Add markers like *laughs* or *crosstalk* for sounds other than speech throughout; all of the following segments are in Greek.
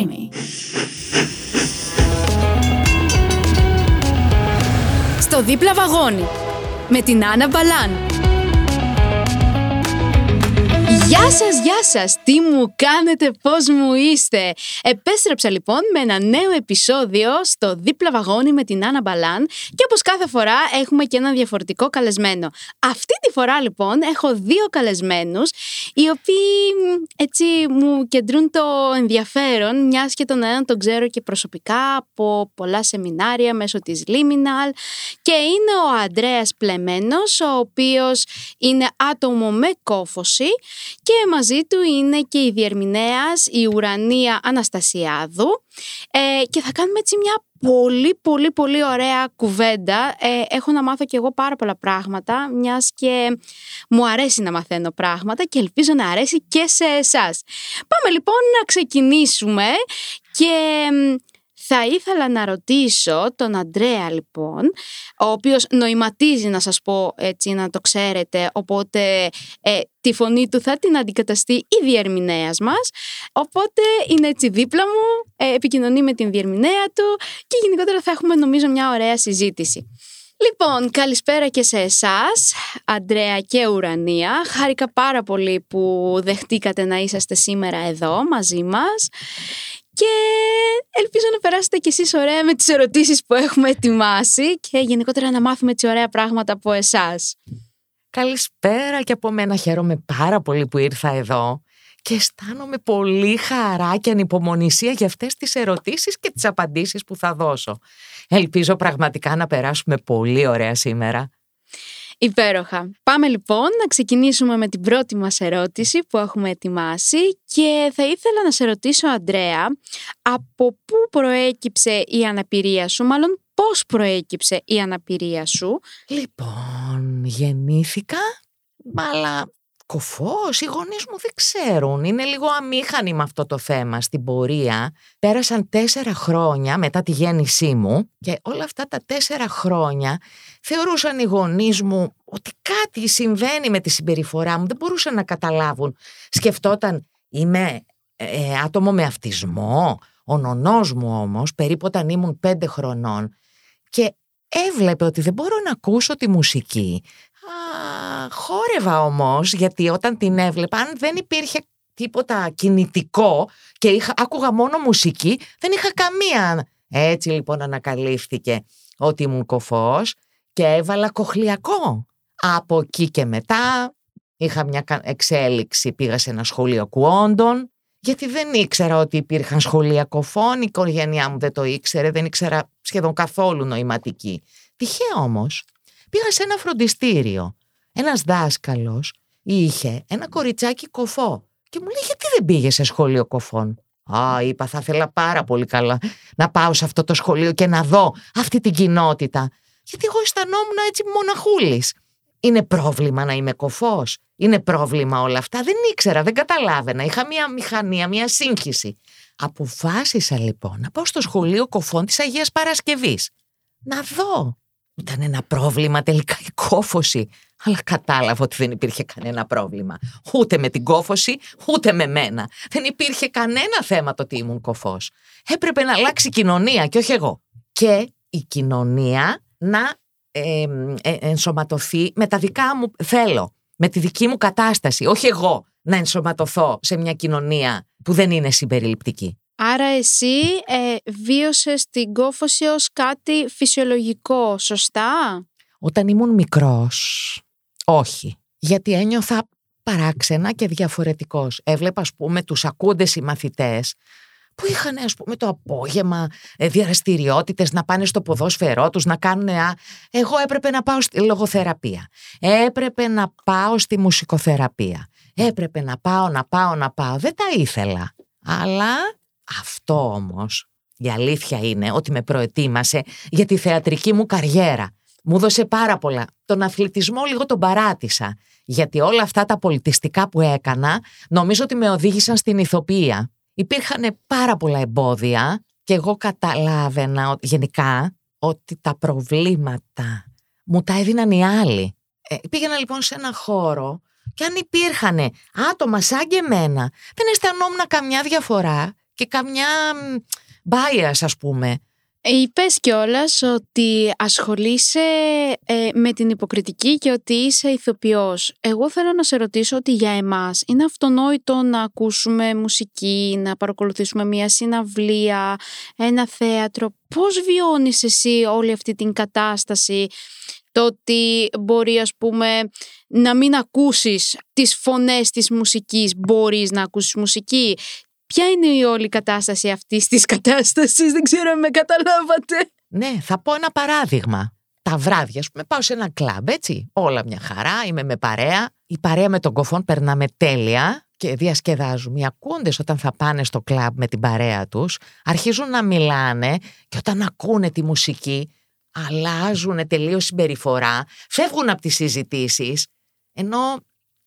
creamy. Στο δίπλα βαγόνι με την Άννα Μπαλάν. Γεια σας, γεια σας! Τι μου κάνετε, πώς μου είστε! Επέστρεψα λοιπόν με ένα νέο επεισόδιο στο δίπλα βαγόνι με την Άννα Μπαλάν και όπως κάθε φορά έχουμε και ένα διαφορετικό καλεσμένο. Αυτή τη φορά λοιπόν έχω δύο καλεσμένους οι οποίοι έτσι μου κεντρούν το ενδιαφέρον μιας και τον έναν τον ξέρω και προσωπικά από πολλά σεμινάρια μέσω της Liminal και είναι ο Αντρέας Πλεμένος ο οποίος είναι άτομο με κόφωση και μαζί του είναι και η διερμηνέας η Ουρανία Αναστασιάδου ε, και θα κάνουμε έτσι μια πολύ πολύ πολύ ωραία κουβέντα. Ε, έχω να μάθω και εγώ πάρα πολλά πράγματα μιας και μου αρέσει να μαθαίνω πράγματα και ελπίζω να αρέσει και σε εσάς. Πάμε λοιπόν να ξεκινήσουμε και θα ήθελα να ρωτήσω τον Αντρέα λοιπόν, ο οποίος νοηματίζει να σας πω έτσι να το ξέρετε, οπότε ε, τη φωνή του θα την αντικαταστεί η διερμηνέας μας, οπότε είναι έτσι δίπλα μου, ε, επικοινωνεί με την διερμηνέα του και γενικότερα θα έχουμε νομίζω μια ωραία συζήτηση. Λοιπόν, καλησπέρα και σε εσάς, Αντρέα και Ουρανία. Χάρηκα πάρα πολύ που δεχτήκατε να είσαστε σήμερα εδώ μαζί μας και ελπίζω να περάσετε κι εσείς ωραία με τις ερωτήσεις που έχουμε ετοιμάσει και γενικότερα να μάθουμε έτσι ωραία πράγματα από εσάς. Καλησπέρα και από μένα χαίρομαι πάρα πολύ που ήρθα εδώ και αισθάνομαι πολύ χαρά και ανυπομονησία για αυτές τις ερωτήσεις και τις απαντήσεις που θα δώσω. Ελπίζω πραγματικά να περάσουμε πολύ ωραία σήμερα. Υπέροχα. Πάμε λοιπόν να ξεκινήσουμε με την πρώτη μας ερώτηση που έχουμε ετοιμάσει και θα ήθελα να σε ρωτήσω Αντρέα από πού προέκυψε η αναπηρία σου, μάλλον πώς προέκυψε η αναπηρία σου; Λοιπόν, γεννήθηκα, αλλά κοφός, οι γονείς μου δεν ξέρουν. Είναι λίγο αμήχανοι με αυτό το θέμα στην πορεία. Πέρασαν τέσσερα χρόνια μετά τη γέννησή μου και όλα αυτά τα τέσσερα χρόνια θεωρούσαν οι γονείς μου ότι κάτι συμβαίνει με τη συμπεριφορά μου. Δεν μπορούσαν να καταλάβουν. Σκεφτόταν είμαι ε, άτομο με αυτισμό. Ο νονός μου όμως, περίπου όταν ήμουν πέντε χρονών και έβλεπε ότι δεν μπορώ να ακούσω τη μουσική χόρευα όμως, γιατί όταν την έβλεπα, αν δεν υπήρχε τίποτα κινητικό και είχα, άκουγα μόνο μουσική, δεν είχα καμία. Έτσι λοιπόν ανακαλύφθηκε ότι ήμουν κοφός και έβαλα κοχλιακό. Από εκεί και μετά είχα μια εξέλιξη, πήγα σε ένα σχολείο κουόντων, γιατί δεν ήξερα ότι υπήρχαν σχολεία κοφών, η οικογένειά μου δεν το ήξερε, δεν ήξερα σχεδόν καθόλου νοηματική. Τυχαία όμως, πήγα σε ένα φροντιστήριο ένας δάσκαλος είχε ένα κοριτσάκι κοφό και μου λέει γιατί δεν πήγες σε σχολείο κοφών; Α, είπα, θα ήθελα πάρα πολύ καλά να πάω σε αυτό το σχολείο και να δω αυτή την κοινότητα. Γιατί εγώ αισθανόμουν έτσι μοναχούλης. Είναι πρόβλημα να είμαι κοφός; Είναι πρόβλημα όλα αυτά; Δεν ήξερα, δεν καταλάβαινα. Είχα μια μηχανία, μια σύγχυση. Αποφάσισα λοιπόν να πάω στο σχολείο κοφών της Αγίας Παρασκευής. Να δω. Ήταν ένα πρόβλημα τελικά η κόφωση αλλά κατάλαβα ότι δεν υπήρχε κανένα πρόβλημα. Ούτε με την κόφωση, ούτε με μένα. Δεν υπήρχε κανένα θέμα το ότι ήμουν κοφός. Έπρεπε να αλλάξει η κοινωνία και όχι εγώ. Και η κοινωνία να ε, ενσωματωθεί με τα δικά μου θέλω, με τη δική μου κατάσταση, όχι εγώ να ενσωματωθώ σε μια κοινωνία που δεν είναι συμπεριληπτική. Άρα εσύ ε, βίωσες την κόφωση ως κάτι φυσιολογικό, σωστά; Όταν ήμουν μικρός, όχι. Γιατί ένιωθα παράξενα και διαφορετικός. Έβλεπα, ας πούμε, τους ακούντες οι μαθητές που είχαν, ας πούμε, το απόγευμα ε, διαραστηριότητες να πάνε στο ποδόσφαιρό τους, να κάνουν... Α, εγώ έπρεπε να πάω στη λογοθεραπεία. Έπρεπε να πάω στη μουσικοθεραπεία. Έπρεπε να πάω, να πάω, να πάω. Δεν τα ήθελα. Αλλά αυτό όμως, η αλήθεια είναι ότι με προετοίμασε για τη θεατρική μου καριέρα. Μου δώσε πάρα πολλά. Τον αθλητισμό λίγο τον παράτησα. Γιατί όλα αυτά τα πολιτιστικά που έκανα νομίζω ότι με οδήγησαν στην ηθοποιία. Υπήρχαν πάρα πολλά εμπόδια και εγώ καταλάβαινα γενικά ότι τα προβλήματα μου τα έδιναν οι άλλοι. Ε, πήγαινα λοιπόν σε ένα χώρο και αν υπήρχαν άτομα σαν και εμένα, δεν αισθανόμουν καμιά διαφορά και καμιά bias ας πούμε. Είπες κιόλας ότι ασχολείσαι ε, με την υποκριτική και ότι είσαι ηθοποιός. Εγώ θέλω να σε ρωτήσω ότι για εμάς είναι αυτονόητο να ακούσουμε μουσική, να παρακολουθήσουμε μια συναυλία, ένα θέατρο. Πώς βιώνεις εσύ όλη αυτή την κατάσταση, το ότι μπορεί ας πούμε να μην ακούσεις τις φωνές της μουσικής, μπορείς να ακούσεις μουσική, Ποια είναι η όλη κατάσταση αυτής της κατάστασης, δεν ξέρω αν με καταλάβατε. Ναι, θα πω ένα παράδειγμα. Τα βράδια, ας πούμε, πάω σε ένα κλαμπ, έτσι. Όλα μια χαρά, είμαι με παρέα. Η παρέα με τον κοφόν περνάμε τέλεια και διασκεδάζουμε. Οι ακούντες όταν θα πάνε στο κλαμπ με την παρέα τους, αρχίζουν να μιλάνε και όταν ακούνε τη μουσική, αλλάζουν τελείως συμπεριφορά, φεύγουν από τις συζητήσεις. Ενώ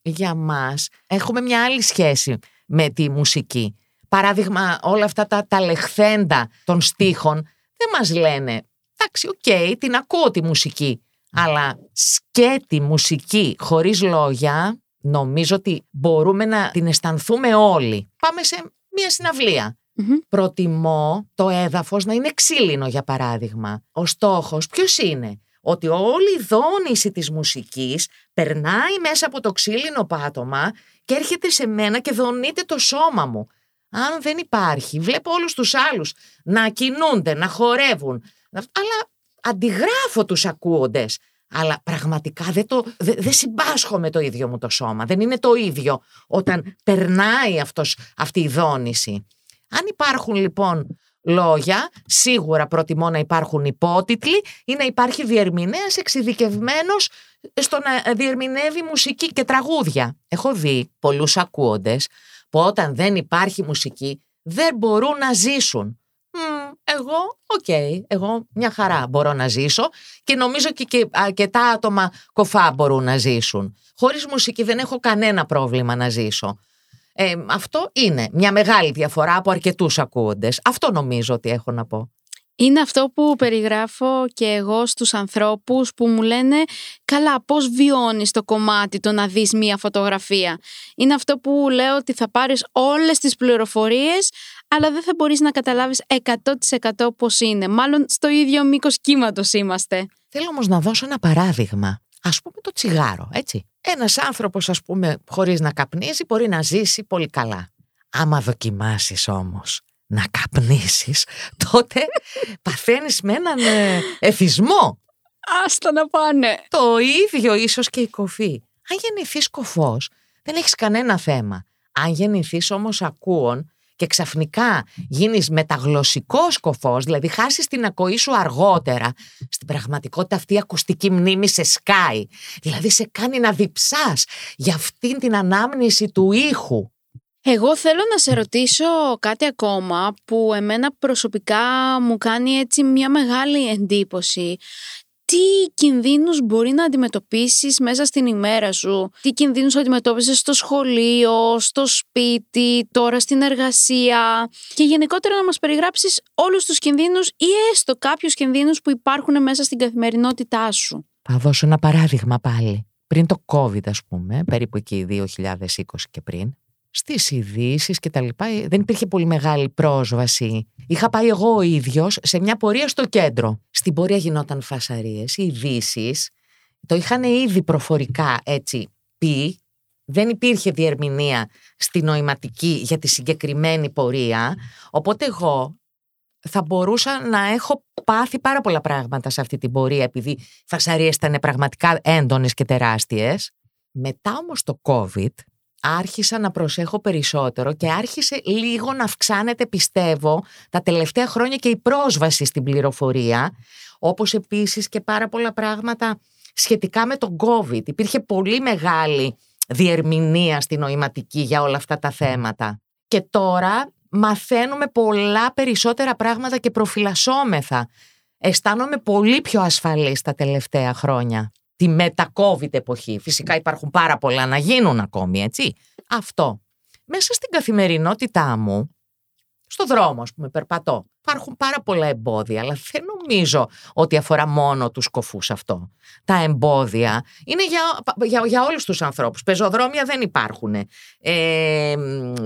για μας έχουμε μια άλλη σχέση με τη μουσική. Παράδειγμα, όλα αυτά τα, τα λεχθέντα των στίχων δεν μας λένε «Εντάξει, OK, okay, την ακούω τη μουσική». Αλλά σκέτη μουσική χωρίς λόγια, νομίζω ότι μπορούμε να την αισθανθούμε όλοι. Πάμε σε μια συναυλία. Προτιμώ το έδαφος να είναι ξύλινο για παράδειγμα. Ο στόχος ποιος είναι; Ότι όλη η δόνηση της μουσικής περνάει μέσα από το ξύλινο πάτωμα και έρχεται σε μένα και δονείται το σώμα μου αν δεν υπάρχει, βλέπω όλους τους άλλους να κινούνται, να χορεύουν, αλλά αντιγράφω τους ακούοντες. Αλλά πραγματικά δεν, το, δεν, συμπάσχω με το ίδιο μου το σώμα. Δεν είναι το ίδιο όταν περνάει αυτός, αυτή η δόνηση. Αν υπάρχουν λοιπόν λόγια, σίγουρα προτιμώ να υπάρχουν υπότιτλοι ή να υπάρχει διερμηνέας εξειδικευμένος στο να διερμηνεύει μουσική και τραγούδια. Έχω δει πολλούς ακούοντες που όταν δεν υπάρχει μουσική δεν μπορούν να ζήσουν. εγώ, οκ, εγώ μια χαρά μπορώ να ζήσω και νομίζω και, και αρκετά άτομα κωφά μπορούν να ζήσουν. Χωρίς μουσική δεν έχω κανένα πρόβλημα να ζήσω. Ε, αυτό είναι μια μεγάλη διαφορά από αρκετούς ακούοντες. Αυτό νομίζω ότι έχω να πω. Είναι αυτό που περιγράφω και εγώ στους ανθρώπους που μου λένε «Καλά, πώς βιώνεις το κομμάτι το να δεις μία φωτογραφία». Είναι αυτό που λέω ότι θα πάρεις όλες τις πληροφορίες αλλά δεν θα μπορείς να καταλάβεις 100% πώς είναι. Μάλλον στο ίδιο μήκος κύματος είμαστε. Θέλω όμως να δώσω ένα παράδειγμα. Ας πούμε το τσιγάρο, έτσι. Ένας άνθρωπος, ας πούμε, χωρίς να καπνίζει μπορεί να ζήσει πολύ καλά. Άμα δοκιμάσεις όμως να καπνίσεις, τότε παθαίνεις με έναν ε, εθισμό. Άστα να πάνε. Το ίδιο ίσως και η κοφή. Αν γεννηθείς κοφός, δεν έχεις κανένα θέμα. Αν γεννηθείς όμως ακούων και ξαφνικά γίνεις μεταγλωσσικός κοφός, δηλαδή χάσεις την ακοή σου αργότερα, στην πραγματικότητα αυτή η ακουστική μνήμη σε σκάει. Δηλαδή σε κάνει να διψάς για αυτήν την ανάμνηση του ήχου. Εγώ θέλω να σε ρωτήσω κάτι ακόμα που εμένα προσωπικά μου κάνει έτσι μια μεγάλη εντύπωση. Τι κινδύνους μπορεί να αντιμετωπίσεις μέσα στην ημέρα σου, τι κινδύνους αντιμετώπισες στο σχολείο, στο σπίτι, τώρα στην εργασία; Και γενικότερα να μας περιγράψεις όλους τους κινδύνους ή έστω κάποιους κινδύνους που υπάρχουν μέσα στην καθημερινότητά σου. Θα δώσω ένα παράδειγμα πάλι. Πριν το COVID ας πούμε, περίπου εκεί 2020 και πριν, στις ειδήσεις και τα λοιπά ε, δεν υπήρχε πολύ μεγάλη πρόσβαση. Είχα πάει εγώ ο ίδιος σε μια πορεία στο κέντρο. Στην πορεία γινόταν φασαρίες, οι ειδήσεις. Το είχαν ήδη προφορικά έτσι πει. Δεν υπήρχε διερμηνία στη νοηματική για τη συγκεκριμένη πορεία. Οπότε εγώ θα μπορούσα να έχω πάθει πάρα πολλά πράγματα σε αυτή την πορεία επειδή οι φασαρίες ήταν πραγματικά έντονες και τεράστιες. Μετά όμως το COVID άρχισα να προσέχω περισσότερο και άρχισε λίγο να αυξάνεται πιστεύω τα τελευταία χρόνια και η πρόσβαση στην πληροφορία όπως επίσης και πάρα πολλά πράγματα σχετικά με τον COVID. Υπήρχε πολύ μεγάλη διερμηνία στην νοηματική για όλα αυτά τα θέματα. Και τώρα μαθαίνουμε πολλά περισσότερα πράγματα και προφυλασσόμεθα. Αισθάνομαι πολύ πιο ασφαλής τα τελευταία χρόνια τη μετα-COVID εποχή. Φυσικά υπάρχουν πάρα πολλά να γίνουν ακόμη, έτσι. Αυτό. Μέσα στην καθημερινότητά μου, στο δρόμο, ας πούμε, περπατώ. υπάρχουν πάρα πολλά εμπόδια, αλλά δεν νομίζω ότι αφορά μόνο τους κοφούς αυτό. Τα εμπόδια είναι για, για, για όλους τους ανθρώπους. Πεζοδρόμια δεν υπάρχουν. Ε,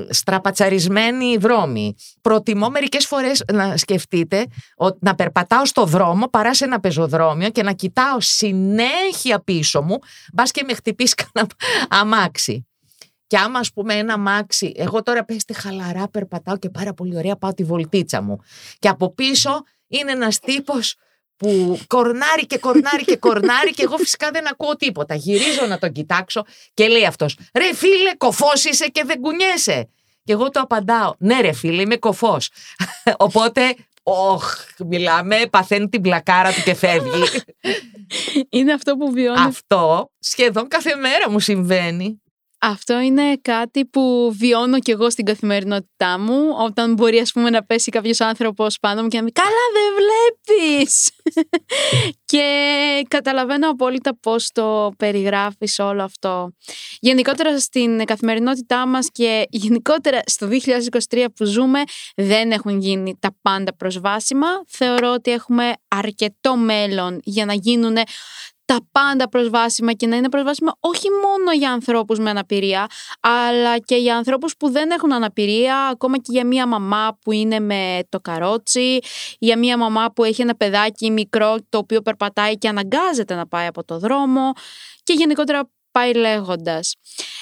στραπατσαρισμένοι δρόμοι. Προτιμώ μερικές φορές να σκεφτείτε ότι να περπατάω στο δρόμο παρά σε ένα πεζοδρόμιο και να κοιτάω συνέχεια πίσω μου, μπας και με χτυπήσει κανένα αμάξι. Και άμα, ας πούμε, ένα μάξι, εγώ τώρα πέστε χαλαρά περπατάω και πάρα πολύ ωραία πάω τη βολτίτσα μου. Και από πίσω είναι ένας τύπος που κορνάρει και κορνάρει και κορνάρει και εγώ φυσικά δεν ακούω τίποτα. Γυρίζω να τον κοιτάξω και λέει αυτός: Ρε φίλε, κοφός είσαι και δεν κουνιέσαι. Και εγώ το απαντάω: Ναι, ρε φίλε, είμαι κοφός. *laughs* Οπότε Όχ, μιλάμε, παθαίνει την πλακάρα του και φεύγει. *laughs* Είναι αυτό που βιώνεις. Αυτό σχεδόν κάθε μέρα μου συμβαίνει. Αυτό είναι κάτι που βιώνω κι εγώ στην καθημερινότητά μου, όταν μπορεί ας πούμε να πέσει κάποιος άνθρωπος πάνω μου και να πει «Καλά δεν βλέπεις!» *laughs* και καταλαβαίνω απόλυτα πώς το περιγράφεις όλο αυτό. Γενικότερα στην καθημερινότητά μας και γενικότερα στο 2023 που ζούμε δεν έχουν γίνει τα πάντα προσβάσιμα. Θεωρώ ότι έχουμε αρκετό μέλλον για να γίνουν τα πάντα προσβάσιμα και να είναι προσβάσιμα όχι μόνο για ανθρώπους με αναπηρία, αλλά και για ανθρώπους που δεν έχουν αναπηρία, ακόμα και για μια μαμά που είναι με το καρότσι, για μια μαμά που έχει ένα παιδάκι μικρό το οποίο περπατάει και αναγκάζεται να πάει από το δρόμο και γενικότερα πάει λέγοντας.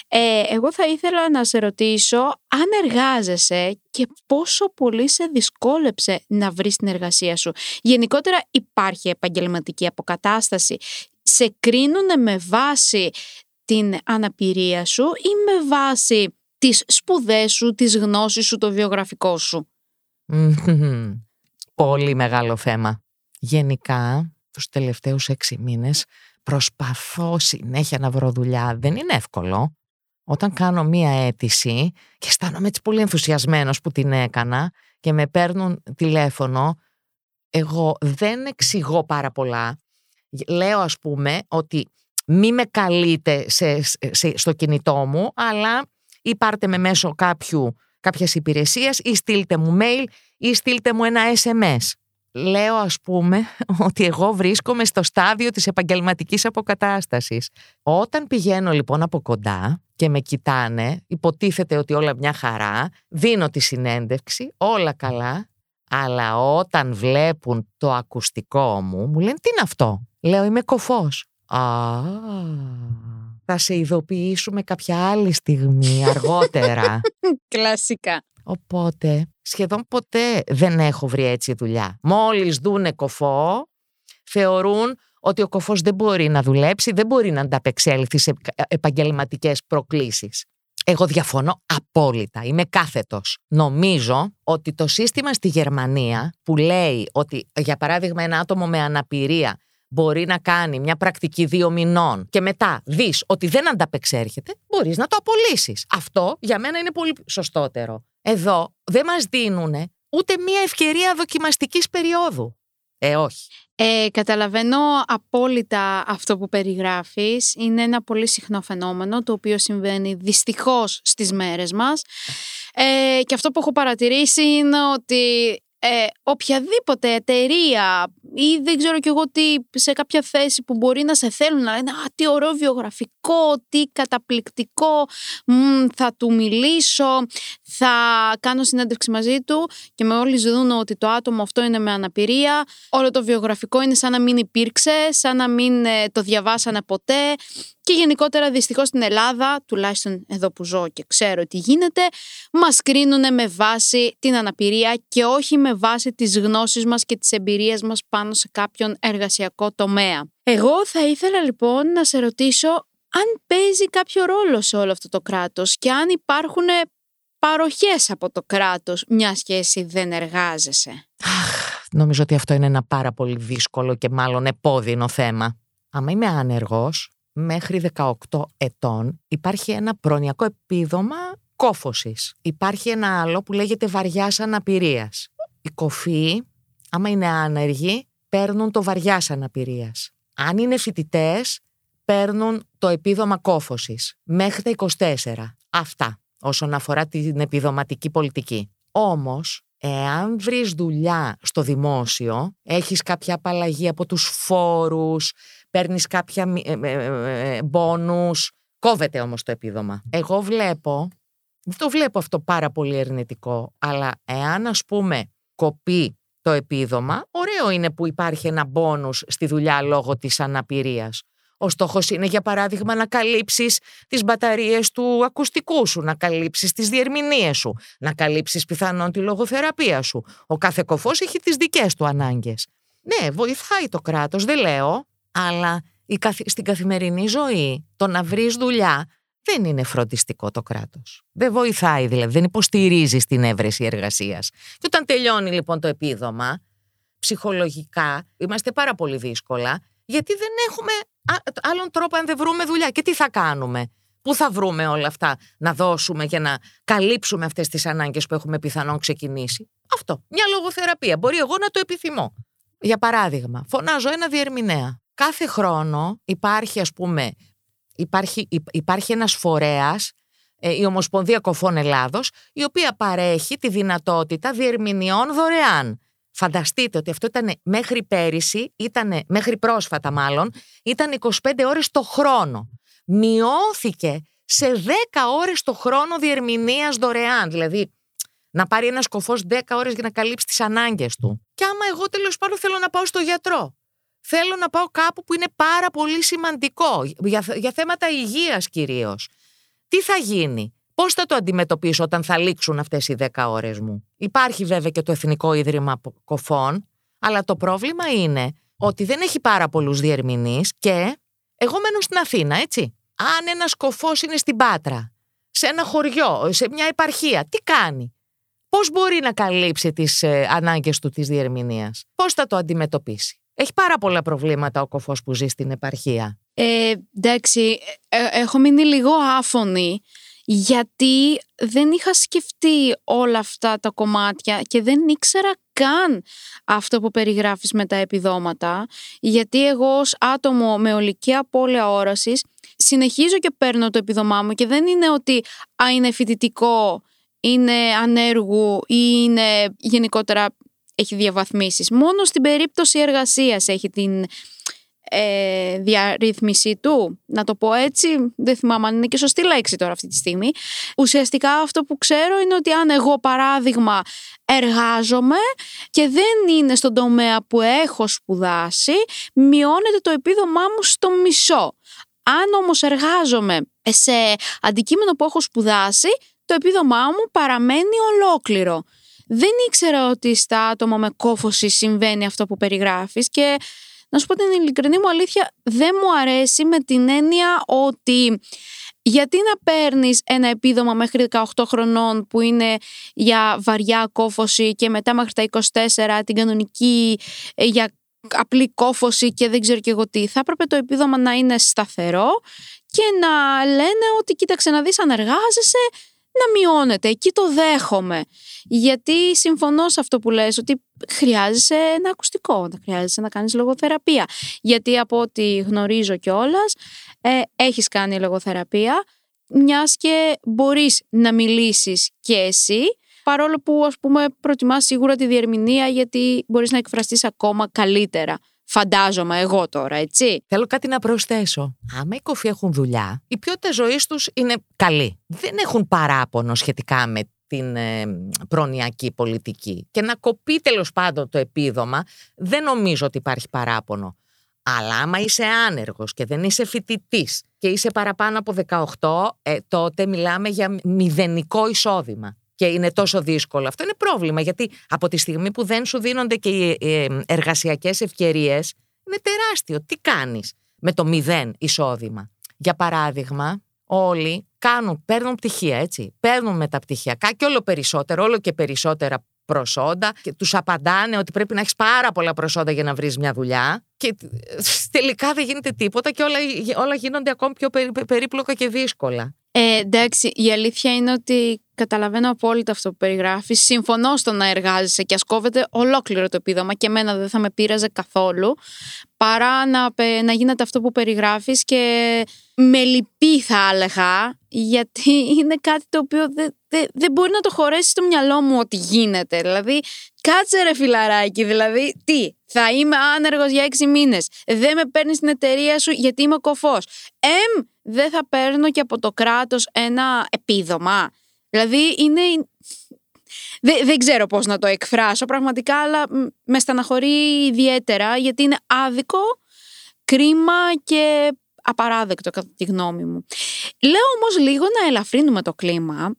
Ε, εγώ θα ήθελα να σε ρωτήσω αν εργάζεσαι και πόσο πολύ σε δυσκόλεψε να βρεις την εργασία σου. Γενικότερα υπάρχει επαγγελματική αποκατάσταση σε κρίνουν με βάση την αναπηρία σου ή με βάση τις σπουδές σου, τις γνώσεις σου, το βιογραφικό σου; *laughs* Πολύ μεγάλο θέμα. Γενικά, τους τελευταίους έξι μήνες προσπαθώ συνέχεια να βρω δουλειά. Δεν είναι εύκολο. Όταν κάνω μία αίτηση και αισθάνομαι έτσι πολύ ενθουσιασμένος που την έκανα και με παίρνουν τηλέφωνο, εγώ δεν εξηγώ πάρα πολλά λέω ας πούμε ότι μη με καλείτε σε, στο κινητό μου, αλλά ή πάρτε με μέσω κάποιου, κάποιας υπηρεσίας ή στείλτε μου mail ή στείλτε μου ένα SMS. Λέω ας πούμε *laughs* ότι εγώ βρίσκομαι στο στάδιο της επαγγελματικής αποκατάστασης. Όταν πηγαίνω λοιπόν από κοντά και με κοιτάνε, υποτίθεται ότι όλα μια χαρά, δίνω τη συνέντευξη, όλα καλά, αλλά όταν βλέπουν το ακουστικό μου, μου λένε τι είναι αυτό; Λέω είμαι κοφός. Α, θα σε ειδοποιήσουμε κάποια άλλη στιγμή, *laughs* αργότερα. Κλασικά. Οπότε, σχεδόν ποτέ δεν έχω βρει έτσι δουλειά. Μόλις δούνε κοφό, θεωρούν ότι ο κοφός δεν μπορεί να δουλέψει, δεν μπορεί να ανταπεξέλθει σε επαγγελματικές προκλήσεις. Εγώ διαφωνώ απόλυτα. Είμαι κάθετος. Νομίζω ότι το σύστημα στη Γερμανία που λέει ότι για παράδειγμα ένα άτομο με αναπηρία μπορεί να κάνει μια πρακτική δύο μηνών και μετά δεις ότι δεν ανταπεξέρχεται, μπορείς να το απολύσεις. Αυτό για μένα είναι πολύ σωστότερο. Εδώ δεν μας δίνουν ούτε μια ευκαιρία δοκιμαστικής περίοδου. Ε, όχι. Ε, καταλαβαίνω απόλυτα αυτό που περιγράφεις. Είναι ένα πολύ συχνό φαινόμενο το οποίο συμβαίνει δυστυχώς στις μέρες μας. Ε, και αυτό που έχω παρατηρήσει είναι ότι ε, οποιαδήποτε εταιρεία ή δεν ξέρω κι εγώ τι σε κάποια θέση που μπορεί να σε θέλουν να λένε «Α, τι ωραίο βιογραφικό, τι καταπληκτικό, θα του μιλήσω, θα κάνω συνέντευξη μαζί του» και με όλοι δουν ότι το άτομο αυτό είναι με αναπηρία, όλο το βιογραφικό είναι σαν να μην υπήρξε, σαν να μην ε, το διαβάσανε ποτέ και γενικότερα δυστυχώς στην Ελλάδα, τουλάχιστον εδώ που ζω και ξέρω τι γίνεται, μας κρίνουν με βάση την αναπηρία και όχι με βάση τις γνώσεις μας και τις εμπειρίες μας πάνω σε κάποιον εργασιακό τομέα. Εγώ θα ήθελα λοιπόν να σε ρωτήσω αν παίζει κάποιο ρόλο σε όλο αυτό το κράτος και αν υπάρχουν παροχές από το κράτος μια σχέση δεν εργάζεσαι. Αχ, νομίζω ότι αυτό είναι ένα πάρα πολύ δύσκολο και μάλλον επώδυνο θέμα. Άμα είμαι άνεργος, μέχρι 18 ετών υπάρχει ένα προνοιακό επίδομα κόφωσης. Υπάρχει ένα άλλο που λέγεται βαριάς αναπηρίας. Οι κοφοί, άμα είναι άνεργοι, παίρνουν το βαριάς αναπηρίας. Αν είναι φοιτητές, παίρνουν το επίδομα κόφωσης μέχρι τα 24. Αυτά όσον αφορά την επιδοματική πολιτική. Όμως, εάν βρεις δουλειά στο δημόσιο, έχεις κάποια απαλλαγή από τους φόρους, παίρνεις κάποια μπόνους, κόβεται όμως το επίδομα. Εγώ βλέπω, δεν το βλέπω αυτό πάρα πολύ ερνητικό, αλλά εάν ας πούμε κοπεί το επίδομα, ωραίο είναι που υπάρχει ένα μπόνους στη δουλειά λόγω της αναπηρίας. Ο στόχος είναι, για παράδειγμα, να καλύψεις τις μπαταρίες του ακουστικού σου, να καλύψεις τις διερμηνίες σου, να καλύψεις πιθανόν τη λογοθεραπεία σου. Ο κάθε κοφός έχει τις δικές του ανάγκες. Ναι, βοηθάει το κράτος, δεν λέω, αλλά στην καθημερινή ζωή το να βρεις δουλειά δεν είναι φροντιστικό το κράτος. Δεν βοηθάει δηλαδή, δεν υποστηρίζει την έβρεση εργασίας. Και όταν τελειώνει λοιπόν το επίδομα, ψυχολογικά είμαστε πάρα πολύ δύσκολα, γιατί δεν έχουμε άλλον τρόπο αν δεν βρούμε δουλειά. Και τι θα κάνουμε; Πού θα βρούμε όλα αυτά; Να δώσουμε για να καλύψουμε αυτές τις ανάγκες που έχουμε πιθανόν ξεκινήσει; Αυτό. Μια λογοθεραπεία. Μπορεί εγώ να το επιθυμώ. Για παράδειγμα, φωνάζω ένα διερμηνέα. Κάθε χρόνο υπάρχει ας πούμε, υπάρχει, υπάρχει ένας φορέας ε, η Ομοσπονδία Κοφών Ελλάδος, η οποία παρέχει τη δυνατότητα διερμηνιών δωρεάν. Φανταστείτε ότι αυτό ήταν μέχρι πέρυσι, ήταν, μέχρι πρόσφατα μάλλον, ήταν 25 ώρες το χρόνο. Μειώθηκε σε 10 ώρες το χρόνο διερμηνίας δωρεάν. Δηλαδή, να πάρει ένας κοφός 10 ώρες για να καλύψει τις ανάγκες του. Και άμα εγώ τέλος πάντων θέλω να πάω στο γιατρό. Θέλω να πάω κάπου που είναι πάρα πολύ σημαντικό, για, για θέματα υγείας κυρίως. Τι θα γίνει, Πώς θα το αντιμετωπίσω όταν θα λήξουν αυτές οι 10 ώρες μου; Υπάρχει βέβαια και το Εθνικό Ίδρυμα Κοφών, αλλά το πρόβλημα είναι ότι δεν έχει πάρα πολλούς διερμηνείς και εγώ μένω στην Αθήνα, έτσι. Αν ένας κοφός είναι στην Πάτρα, σε ένα χωριό, σε μια επαρχία, τι κάνει; Πώς μπορεί να καλύψει τις ε, ανάγκες του της διερμηνίας, Πώς θα το αντιμετωπίσει; Έχει πάρα πολλά προβλήματα ο κοφός που ζει στην επαρχία. Ε, εντάξει, ε, ε, έχω μείνει λίγο άφωνη γιατί δεν είχα σκεφτεί όλα αυτά τα κομμάτια και δεν ήξερα καν αυτό που περιγράφεις με τα επιδόματα γιατί εγώ ως άτομο με ολική απώλεια όρασης συνεχίζω και παίρνω το επιδομά μου και δεν είναι ότι α, είναι φοιτητικό, είναι ανέργου ή είναι γενικότερα έχει διαβαθμίσεις. Μόνο στην περίπτωση εργασίας έχει την ε, διαρρύθμιση του, να το πω έτσι, δεν θυμάμαι αν είναι και σωστή λέξη τώρα αυτή τη στιγμή. Ουσιαστικά αυτό που ξέρω είναι ότι αν εγώ παράδειγμα εργάζομαι και δεν είναι στον τομέα που έχω σπουδάσει, μειώνεται το επίδομά μου στο μισό. Αν όμως εργάζομαι σε αντικείμενο που έχω σπουδάσει, το επίδομά μου παραμένει ολόκληρο. Δεν ήξερα ότι στα άτομα με κόφωση συμβαίνει αυτό που περιγράφεις και να σου πω την ειλικρινή μου αλήθεια, δεν μου αρέσει με την έννοια ότι γιατί να παίρνεις ένα επίδομα μέχρι 18 χρονών που είναι για βαριά κόφωση και μετά μέχρι τα 24 την κανονική ε, για απλή κόφωση και δεν ξέρω και εγώ τι. Θα έπρεπε το επίδομα να είναι σταθερό και να λένε ότι κοίταξε να δεις αν εργάζεσαι να μειώνεται. Εκεί το δέχομαι. Γιατί συμφωνώ σε αυτό που λες ότι χρειάζεσαι ένα ακουστικό, χρειάζεσαι να κάνεις λογοθεραπεία. Γιατί από ό,τι γνωρίζω κιόλας, ε, έχεις κάνει λογοθεραπεία, μιας και μπορείς να μιλήσεις και εσύ, παρόλο που ας πούμε προτιμάς σίγουρα τη διερμηνία γιατί μπορείς να εκφραστείς ακόμα καλύτερα. Φαντάζομαι εγώ τώρα, έτσι. Θέλω κάτι να προσθέσω. Άμα οι κοφοί έχουν δουλειά, η ποιότητα ζωής τους είναι καλή. Δεν έχουν παράπονο σχετικά με την ε, προνοιακή πολιτική. Και να κοπεί τέλος πάντων το επίδομα, δεν νομίζω ότι υπάρχει παράπονο. Αλλά άμα είσαι άνεργος και δεν είσαι φοιτητής και είσαι παραπάνω από 18, ε, τότε μιλάμε για μηδενικό εισόδημα και είναι τόσο δύσκολο. Αυτό είναι πρόβλημα γιατί από τη στιγμή που δεν σου δίνονται και οι εργασιακές ευκαιρίες είναι τεράστιο. Τι κάνεις με το μηδέν εισόδημα; Για παράδειγμα, όλοι κάνουν, παίρνουν πτυχία, έτσι. Παίρνουν μεταπτυχιακά και όλο περισσότερο, όλο και περισσότερα προσόντα και τους απαντάνε ότι πρέπει να έχεις πάρα πολλά προσόντα για να βρεις μια δουλειά και τελικά δεν γίνεται τίποτα και όλα, όλα γίνονται ακόμη πιο περίπλοκα και δύσκολα. Ε, εντάξει, η αλήθεια είναι ότι Καταλαβαίνω απόλυτα αυτό που περιγράφεις. Συμφωνώ στο να εργάζεσαι και ασκόβεται ολόκληρο το επίδομα και εμένα δεν θα με πείραζε καθόλου παρά να, να γίνεται αυτό που περιγράφεις και με λυπεί θα έλεγα γιατί *laughs* είναι κάτι το οποίο δεν δεν μπορεί να το χωρέσει στο μυαλό μου ότι γίνεται. Δηλαδή, κάτσε ρε φιλαράκι, δηλαδή, τι, θα είμαι άνεργος για έξι μήνες, δεν με παίρνεις στην εταιρεία σου γιατί είμαι κοφός. Εμ, δεν θα παίρνω και από το κράτος ένα επίδομα. Δηλαδή, είναι... Δεν, δεν ξέρω πώς να το εκφράσω πραγματικά, αλλά με στεναχωρεί ιδιαίτερα γιατί είναι άδικο, κρίμα και απαράδεκτο κατά τη γνώμη μου. Λέω όμως λίγο να ελαφρύνουμε το κλίμα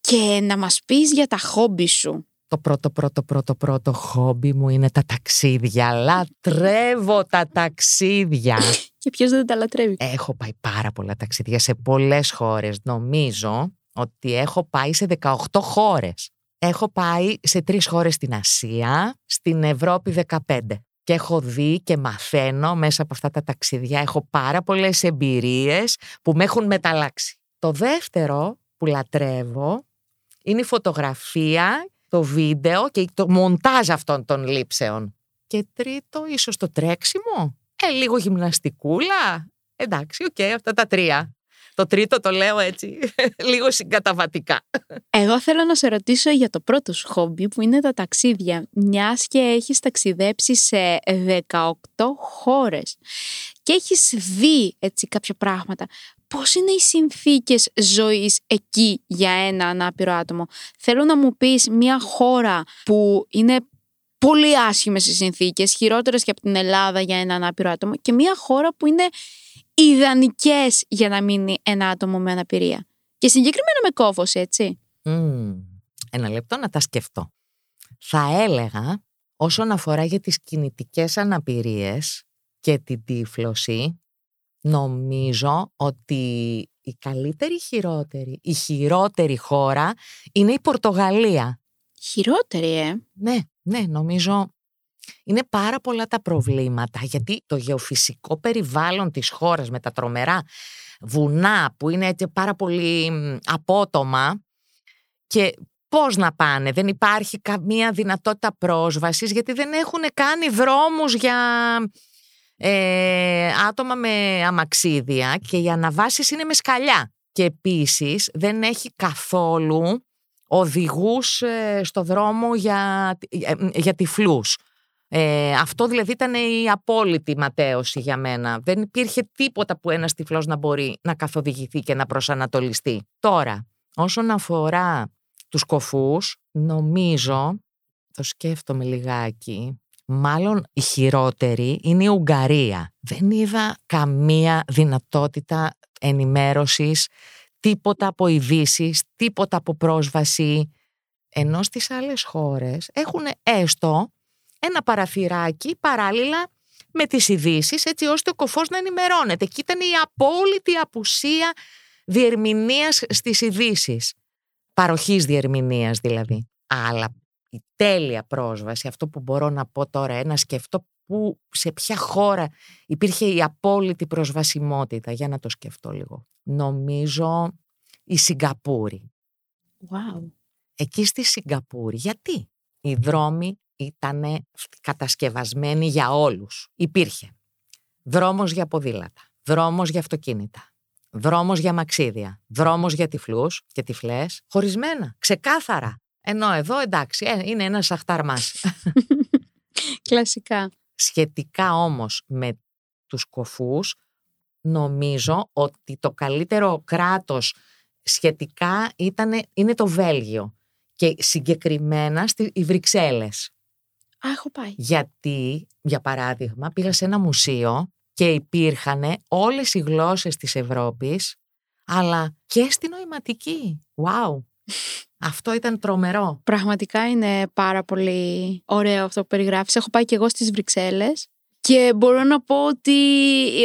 και να μας πεις για τα χόμπι σου. Το πρώτο, πρώτο, πρώτο, πρώτο χόμπι μου είναι τα ταξίδια. Λατρεύω τα ταξίδια. και ποιος δεν τα λατρεύει. Έχω πάει πάρα πολλά ταξίδια σε πολλές χώρες. Νομίζω ότι έχω πάει σε 18 χώρες. Έχω πάει σε τρεις χώρες στην Ασία, στην Ευρώπη 15. Και έχω δει και μαθαίνω μέσα από αυτά τα ταξίδια. Έχω πάρα πολλές εμπειρίες που με έχουν μεταλλάξει. Το δεύτερο που λατρεύω είναι η φωτογραφία, το βίντεο και το μοντάζ αυτών των λήψεων. Και τρίτο, ίσως το τρέξιμο. Ε, λίγο γυμναστικούλα. Εντάξει, οκ, αυτά τα τρία. Το τρίτο το λέω έτσι, *laughs* λίγο συγκαταβατικά. Εγώ θέλω να σε ρωτήσω για το πρώτο σου χόμπι που είναι τα ταξίδια. Μιας και έχεις ταξιδέψει σε 18 χώρες και έχεις δει έτσι κάποια πράγματα πώς είναι οι συνθήκες ζωής εκεί για ένα ανάπηρο άτομο; Θέλω να μου πεις μια χώρα που είναι πολύ άσχημες οι συνθήκες, χειρότερες και από την Ελλάδα για ένα ανάπηρο άτομο και μια χώρα που είναι ιδανικές για να μείνει ένα άτομο με αναπηρία. Και συγκεκριμένα με κόφος, έτσι. ένα λεπτό να τα σκεφτώ. Θα έλεγα όσον αφορά για τις κινητικές αναπηρίες και την τύφλωση, Νομίζω ότι η καλύτερη η χειρότερη, η χειρότερη χώρα είναι η Πορτογαλία. Χειρότερη, ε. Ναι, ναι, νομίζω είναι πάρα πολλά τα προβλήματα γιατί το γεωφυσικό περιβάλλον της χώρας με τα τρομερά βουνά που είναι έτσι πάρα πολύ απότομα και πώς να πάνε, δεν υπάρχει καμία δυνατότητα πρόσβασης γιατί δεν έχουν κάνει δρόμους για ε, άτομα με αμαξίδια και οι αναβάσεις είναι με σκαλιά. Και επίσης δεν έχει καθόλου οδηγούς ε, στο δρόμο για, ε, για τυφλούς. Ε, αυτό δηλαδή ήταν η απόλυτη ματέωση για μένα. Δεν υπήρχε τίποτα που ένας τυφλός να μπορεί να καθοδηγηθεί και να προσανατολιστεί. Τώρα, όσον αφορά τους κοφούς, νομίζω, το σκέφτομαι λιγάκι, Μάλλον η χειρότερη είναι η Ουγγαρία. Δεν είδα καμία δυνατότητα ενημέρωσης, τίποτα από ειδήσεις, τίποτα από πρόσβαση. Ενώ στις άλλες χώρες έχουν έστω ένα παραθυράκι παράλληλα με τις ειδήσεις, έτσι ώστε ο κοφός να ενημερώνεται. Και ήταν η απόλυτη απουσία διερμηνίας στις ειδήσεις. Παροχής διερμηνίας δηλαδή. Αλλά η τέλεια πρόσβαση, αυτό που μπορώ να πω τώρα, ένα σκεφτώ που, σε ποια χώρα υπήρχε η απόλυτη προσβασιμότητα. Για να το σκεφτώ λίγο. Νομίζω η Σιγκαπούρη. Wow. Εκεί στη Σιγκαπούρη. Γιατί; Οι δρόμοι ήταν κατασκευασμένοι για όλους. Υπήρχε δρόμος για ποδήλατα, δρόμος για αυτοκίνητα, δρόμος για μαξίδια, δρόμος για τυφλούς και τυφλές, χωρισμένα, ξεκάθαρα. Ενώ εδώ εντάξει, ε, είναι ένας αχταρμάς. *laughs* Κλασικά. Σχετικά όμως με τους κοφούς, νομίζω ότι το καλύτερο κράτος σχετικά ήταν, είναι το Βέλγιο και συγκεκριμένα στις Βρυξέλλες. Α, έχω πάει. Γιατί, για παράδειγμα, πήγα σε ένα μουσείο και υπήρχαν όλες οι γλώσσες της Ευρώπης, αλλά και στη νοηματική. Wow! *laughs* Αυτό ήταν τρομερό. Πραγματικά είναι πάρα πολύ ωραίο αυτό που περιγράφεις. Έχω πάει και εγώ στις Βρυξέλλες και μπορώ να πω ότι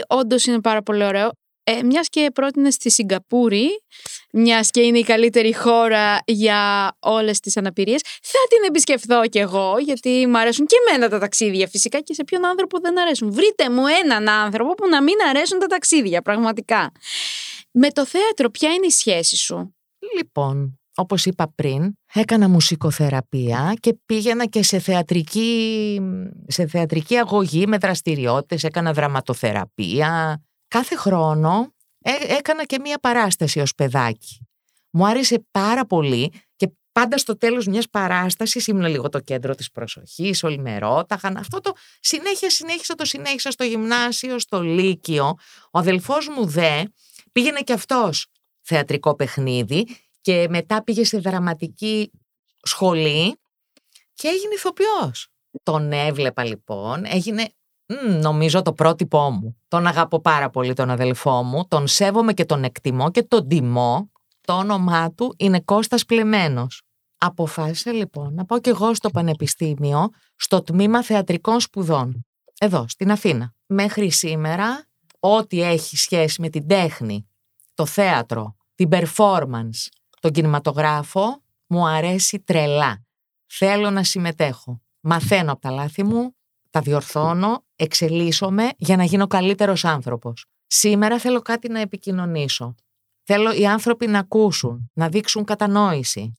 όντως είναι πάρα πολύ ωραίο. Ε, μιας και πρότεινε στη Σιγκαπούρη, μιας και είναι η καλύτερη χώρα για όλες τις αναπηρίες, θα την επισκεφθώ κι εγώ, γιατί μου αρέσουν και εμένα τα ταξίδια φυσικά και σε ποιον άνθρωπο δεν αρέσουν. Βρείτε μου έναν άνθρωπο που να μην αρέσουν τα ταξίδια, πραγματικά. Με το θέατρο ποια είναι η σχέση σου; Λοιπόν, όπως είπα πριν, έκανα μουσικοθεραπεία και πήγαινα και σε θεατρική, σε θεατρική αγωγή με δραστηριότητες, έκανα δραματοθεραπεία. Κάθε χρόνο ε, έκανα και μία παράσταση ως παιδάκι. Μου άρεσε πάρα πολύ και πάντα στο τέλος μιας παράστασης ήμουν λίγο το κέντρο της προσοχής, όλοι με ρώταγαν. Αυτό το συνέχεια συνέχισα, το συνέχισα στο γυμνάσιο, στο λύκειο. Ο αδελφός μου δε πήγαινε και αυτός θεατρικό παιχνίδι και μετά πήγε σε δραματική σχολή και έγινε ηθοποιός. Τον έβλεπα λοιπόν, έγινε νομίζω το πρότυπό μου. Τον αγαπώ πάρα πολύ τον αδελφό μου, τον σέβομαι και τον εκτιμώ και τον τιμώ. Το όνομά του είναι Κώστας Πλεμένος. Αποφάσισα λοιπόν να πάω και εγώ στο Πανεπιστήμιο, στο τμήμα θεατρικών σπουδών. Εδώ, στην Αθήνα. Μέχρι σήμερα, ό,τι έχει σχέση με την τέχνη, το θέατρο, την performance, τον κινηματογράφο, μου αρέσει τρελά. Θέλω να συμμετέχω. Μαθαίνω από τα λάθη μου, τα διορθώνω, εξελίσσομαι για να γίνω καλύτερος άνθρωπος. Σήμερα θέλω κάτι να επικοινωνήσω. Θέλω οι άνθρωποι να ακούσουν, να δείξουν κατανόηση.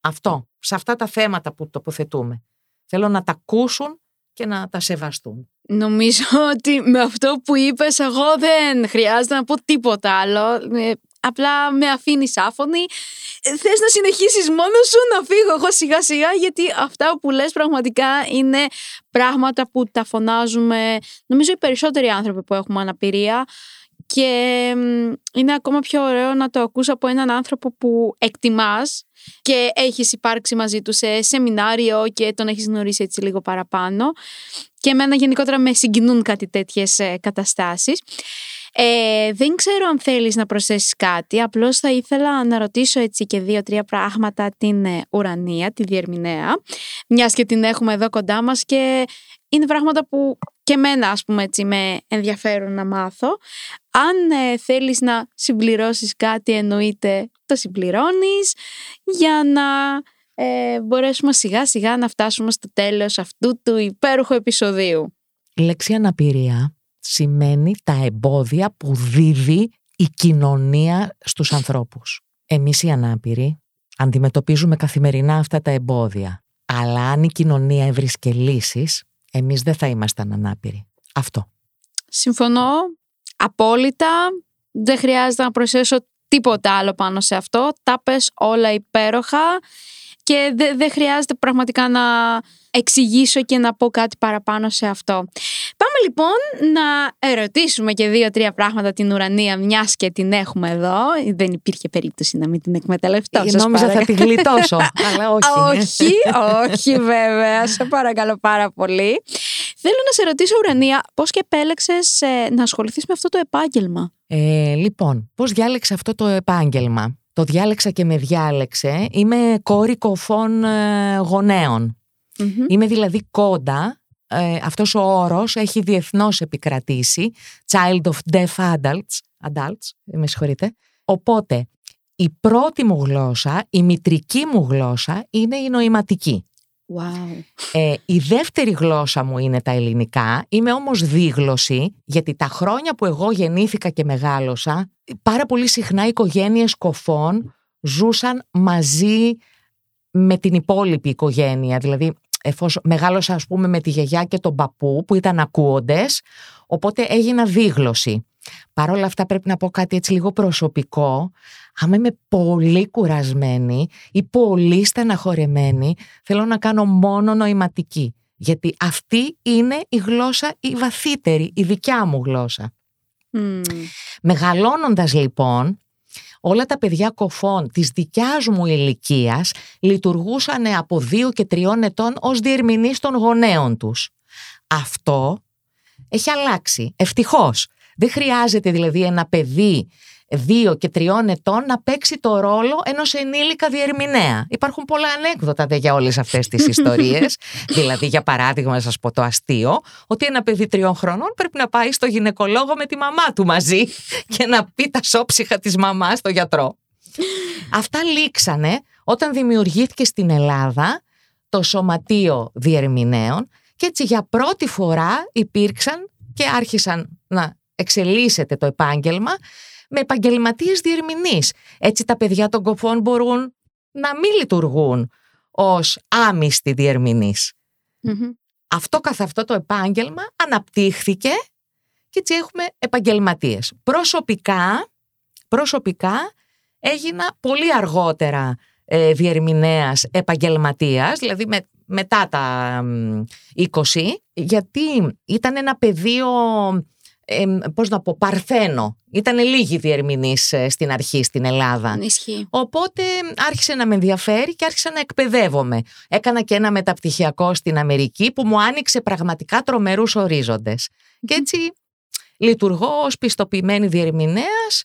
Αυτό, σε αυτά τα θέματα που τοποθετούμε. Θέλω να τα ακούσουν και να τα σεβαστούν. Νομίζω ότι με αυτό που είπες εγώ δεν χρειάζεται να πω τίποτα άλλο. Ε, απλά με αφήνει άφωνη. Θες να συνεχίσεις μόνος σου να φύγω εγώ σιγά σιγά γιατί αυτά που λες πραγματικά είναι πράγματα που τα φωνάζουμε νομίζω οι περισσότεροι άνθρωποι που έχουμε αναπηρία και είναι ακόμα πιο ωραίο να το ακούς από έναν άνθρωπο που εκτιμάς και έχεις υπάρξει μαζί του σε σεμινάριο και τον έχεις γνωρίσει έτσι λίγο παραπάνω και εμένα γενικότερα με συγκινούν κάτι τέτοιες ε, καταστάσεις. Ε, δεν ξέρω αν θέλεις να προσθέσεις κάτι, απλώς θα ήθελα να ρωτήσω έτσι και δύο-τρία πράγματα την ε, ουρανία, τη διερμηνέα, μιας και την έχουμε εδώ κοντά μας και είναι πράγματα που και εμένα ας πούμε έτσι με ενδιαφέρουν να μάθω. Αν ε, θέλεις να συμπληρώσεις κάτι εννοείται το συμπληρώνεις για να ε, μπορέσουμε σιγά σιγά να φτάσουμε στο τέλος αυτού του υπέροχου επεισοδίου. Η λέξη αναπηρία σημαίνει τα εμπόδια που δίδει η κοινωνία στους ανθρώπους. Εμείς οι ανάπηροι αντιμετωπίζουμε καθημερινά αυτά τα εμπόδια. Αλλά αν η κοινωνία έβρισκε λύσεις, εμείς δεν θα ήμασταν ανάπηροι. Αυτό. Συμφωνώ απόλυτα. Δεν χρειάζεται να προσθέσω τίποτα άλλο πάνω σε αυτό. Τα πες όλα υπέροχα και δεν χρειάζεται πραγματικά να εξηγήσω και να πω κάτι παραπάνω σε αυτό. Πάμε λοιπόν να ερωτήσουμε και δύο-τρία πράγματα την ουρανία, μιας και την έχουμε εδώ. Δεν υπήρχε περίπτωση να μην την εκμεταλλευτώ. Ε, νόμιζα θα τη γλιτώσω, *laughs* αλλά όχι. όχι, όχι βέβαια. Σε παρακαλώ πάρα πολύ. Θέλω να σε ρωτήσω, Ουρανία, πώς και επέλεξες ε, να ασχοληθείς με αυτό το επάγγελμα; Ε, λοιπόν, πώς διάλεξα αυτό το επάγγελμα; Το διάλεξα και με διάλεξε. Είμαι κόρη κοφών ε, γονέων. Είμαι δηλαδή κόντα. Ε, αυτός ο όρος έχει διεθνώς επικρατήσει. Child of deaf adults. Adults, με συγχωρείτε. Οπότε, η πρώτη μου γλώσσα, η μητρική μου γλώσσα είναι η νοηματική. Wow. Ε, η δεύτερη γλώσσα μου είναι τα ελληνικά. Είμαι όμως δίγλωση, γιατί τα χρόνια που εγώ γεννήθηκα και μεγάλωσα, πάρα πολύ συχνά οι οικογένειες κοφών ζούσαν μαζί με την υπόλοιπη οικογένεια. Δηλαδή, εφόσον μεγάλωσα ας πούμε με τη γιαγιά και τον παππού που ήταν ακούοντες, οπότε έγινα δίγλωση. Παρ' όλα αυτά πρέπει να πω κάτι έτσι λίγο προσωπικό. Άμα είμαι πολύ κουρασμένη ή πολύ στεναχωρεμένη, θέλω να κάνω μόνο νοηματική. Γιατί αυτή είναι η γλώσσα η βαθύτερη, η δικιά μου γλώσσα. Mm. Μεγαλώνοντας λοιπόν, όλα τα παιδιά κοφών της δικιάς μου ηλικίας λειτουργούσαν από δύο και τριών ετών ως διερμηνείς των γονέων τους. Αυτό έχει αλλάξει, ευτυχώς. Δεν χρειάζεται δηλαδή ένα παιδί δύο και τριών ετών να παίξει το ρόλο ενός ενήλικα διερμηνέα. Υπάρχουν πολλά ανέκδοτα για όλες αυτές τις *laughs* ιστορίες. δηλαδή για παράδειγμα να σας πω το αστείο, ότι ένα παιδί τριών χρονών πρέπει να πάει στο γυναικολόγο με τη μαμά του μαζί και να πει τα σώψυχα της μαμάς στο γιατρό. Αυτά λήξανε όταν δημιουργήθηκε στην Ελλάδα το Σωματείο Διερμηνέων και έτσι για πρώτη φορά υπήρξαν και άρχισαν να εξελίσσεται το επάγγελμα με επαγγελματίες διερμηνείς. Έτσι τα παιδιά των κοφών μπορούν να μην λειτουργούν ως άμυστοι διερμηνείς. Αυτό καθ' αυτό το επάγγελμα αναπτύχθηκε και έτσι έχουμε επαγγελματίες. Προσωπικά, προσωπικά έγινα πολύ αργότερα ε, διερμηνέας επαγγελματίας, δηλαδή με, μετά τα 20, γιατί ήταν ένα πεδίο ε, πώς να πω, παρθένο. Ήταν λίγοι διερμηνείς ε, στην αρχή στην Ελλάδα. Ισχύει. Οπότε άρχισε να με ενδιαφέρει και άρχισα να εκπαιδεύομαι. Έκανα και ένα μεταπτυχιακό στην Αμερική που μου άνοιξε πραγματικά τρομερούς ορίζοντες. Και έτσι λειτουργώ ως πιστοποιημένη διερμηνέας,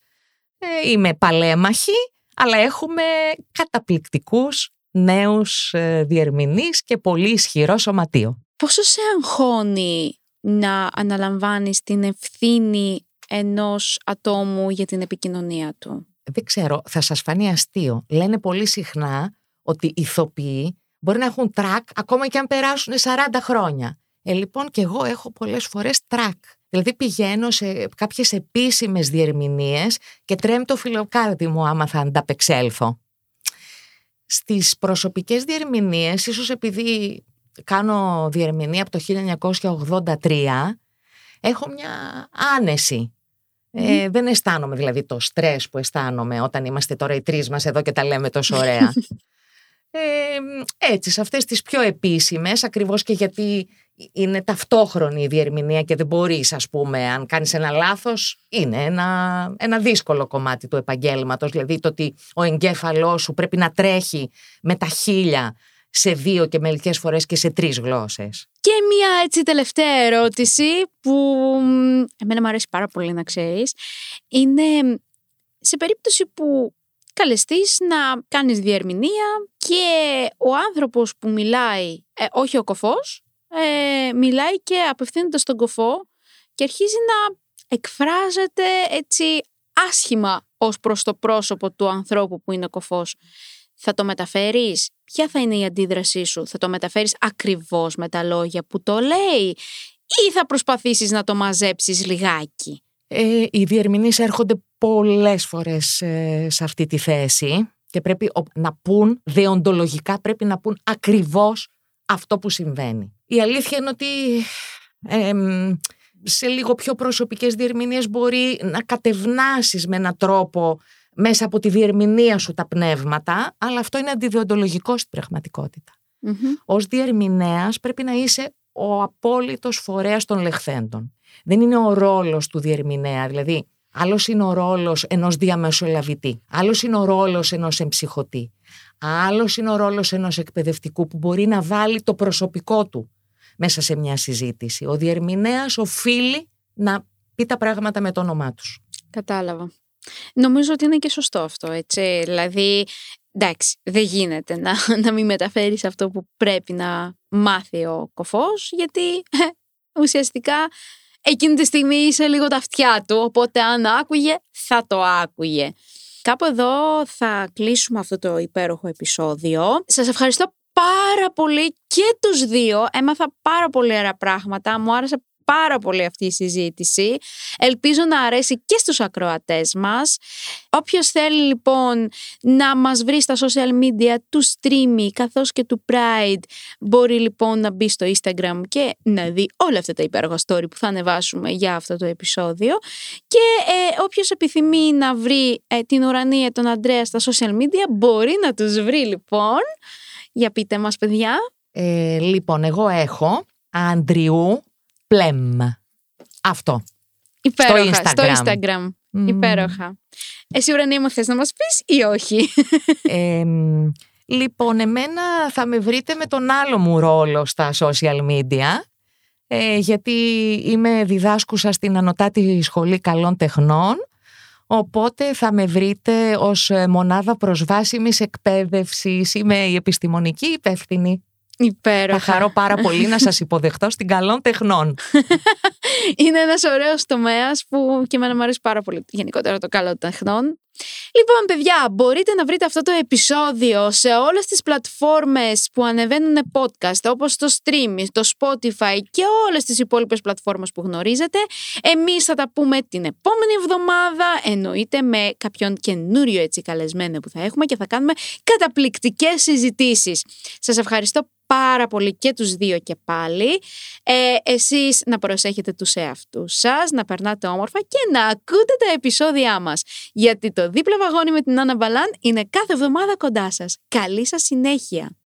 ε, είμαι παλέμαχη, αλλά έχουμε καταπληκτικούς νέους ε, διερμηνείς και πολύ ισχυρό σωματείο. Πόσο σε αγχώνει να αναλαμβάνεις την ευθύνη ενός ατόμου για την επικοινωνία του. Δεν ξέρω, θα σας φανεί αστείο. Λένε πολύ συχνά ότι οι ηθοποιοί μπορεί να έχουν τρακ ακόμα και αν περάσουν 40 χρόνια. Ε, λοιπόν, και εγώ έχω πολλές φορές τρακ. Δηλαδή πηγαίνω σε κάποιες επίσημες διερμηνίες και τρέμει το φυλλοκάρδι μου άμα θα ανταπεξέλθω. Στις προσωπικές διερμηνίες, ίσως επειδή κάνω διερμηνία από το 1983, έχω μια άνεση. Ε, δεν αισθάνομαι δηλαδή το στρες που αισθάνομαι όταν είμαστε τώρα οι τρεις μας εδώ και τα λέμε τόσο ωραία. *laughs* Ε, έτσι, σε αυτές τις πιο επίσημες, ακριβώς και γιατί είναι ταυτόχρονη η διερμηνία και δεν μπορείς, ας πούμε, αν κάνεις ένα λάθος, είναι ένα, ένα δύσκολο κομμάτι του επαγγέλματος, δηλαδή το ότι ο εγκέφαλός σου πρέπει να τρέχει με τα χίλια σε δύο και μερικές φορές και σε τρεις γλώσσες. Και μία έτσι τελευταία ερώτηση που εμένα μου αρέσει πάρα πολύ να ξέρεις είναι σε περίπτωση που καλεστείς να κάνεις διερμηνία και ο άνθρωπος που μιλάει, ε, όχι ο κοφός, ε, μιλάει και απευθύνεται στον κοφό και αρχίζει να εκφράζεται έτσι άσχημα ως προς το πρόσωπο του ανθρώπου που είναι κοφός. Θα το μεταφέρεις; Ποια θα είναι η αντίδρασή σου, θα το μεταφέρεις ακριβώς με τα λόγια που το λέει; Ή θα προσπαθήσεις να το μαζέψεις λιγάκι; Ε, οι διερμηνείς έρχονται πολλές φορές ε, σε αυτή τη θέση και πρέπει να πούν, δεοντολογικά πρέπει να πούν ακριβώς αυτό που συμβαίνει. Η αλήθεια είναι ότι σε λίγο πιο προσωπικές διερμηνίες μπορεί να κατευνάσεις με έναν τρόπο μέσα από τη διερμηνία σου τα πνεύματα, αλλά αυτό είναι αντιδιοντολογικό στην πραγματικότητα. Mm-hmm. Ως διερμηνέας πρέπει να είσαι ο απόλυτος φορέας των λεχθέντων. Δεν είναι ο ρόλος του διερμηνέα, δηλαδή άλλος είναι ο ρόλος ενός διαμεσολαβητή, άλλος είναι ο ρόλος ενός εμψυχωτή, άλλος είναι ο ρόλος ενός εκπαιδευτικού που μπορεί να βάλει το προσωπικό του μέσα σε μια συζήτηση. Ο διερμηνέας οφείλει να πει τα πράγματα με το όνομά τους. Κατάλαβα. Νομίζω ότι είναι και σωστό αυτό, έτσι. Δηλαδή, εντάξει, δεν γίνεται να, *laughs* να μην μεταφέρεις αυτό που πρέπει να μάθει ο κοφός, γιατί ε, ουσιαστικά εκείνη τη στιγμή είσαι λίγο τα αυτιά του, οπότε αν άκουγε, θα το άκουγε. Κάπου εδώ θα κλείσουμε αυτό το υπέροχο επεισόδιο. Σας ευχαριστώ πάρα πολύ και τους δύο. Έμαθα πάρα πολύ ωραία πράγματα. Μου άρεσε πάρα πολύ αυτή η συζήτηση. Ελπίζω να αρέσει και στους ακροατές μας. Όποιος θέλει λοιπόν να μας βρει στα social media του Streamy καθώς και του Pride μπορεί λοιπόν να μπει στο Instagram και να δει όλα αυτά τα υπέροχα story που θα ανεβάσουμε για αυτό το επεισόδιο και ε, όποιος επιθυμεί να βρει ε, την ουρανία τον Αντρέα στα social media μπορεί να τους βρει λοιπόν. Για πείτε μας παιδιά. Ε, λοιπόν, εγώ έχω Αντριού Πλέμ. Αυτό. Υπέροχα. Στο Instagram. Στο Instagram. Υπέροχα. Εσύ ουρανία μου θες να μας πεις ή όχι; *laughs* λοιπόν, εμένα θα με βρείτε με τον άλλο μου ρόλο στα social media. Ε, γιατί είμαι διδάσκουσα στην Ανωτάτη Σχολή Καλών Τεχνών Οπότε θα με βρείτε ως μονάδα προσβάσιμης εκπαίδευσης. Είμαι η επιστημονική υπεύθυνη Υπέροχα. Θα χαρώ πάρα πολύ να σας υποδεχτώ στην καλών τεχνών. *laughs* Είναι ένας ωραίος τομέας που και εμένα μου αρέσει πάρα πολύ γενικότερα το καλό των τεχνών. Λοιπόν, παιδιά, μπορείτε να βρείτε αυτό το επεισόδιο σε όλες τις πλατφόρμες που ανεβαίνουν podcast, όπως το Stream, το Spotify και όλες τις υπόλοιπες πλατφόρμες που γνωρίζετε. Εμείς θα τα πούμε την επόμενη εβδομάδα, εννοείται με κάποιον καινούριο έτσι καλεσμένο που θα έχουμε και θα κάνουμε καταπληκτικές συζητήσεις. Σας ευχαριστώ πάρα πολύ και τους δύο και πάλι. Ε, εσείς να προσέχετε τους εαυτούς σας, να περνάτε όμορφα και να ακούτε τα επεισόδια μας. Γιατί το δίπλα βαγόνι με την Άννα Μπαλάν είναι κάθε εβδομάδα κοντά σας. Καλή σας συνέχεια!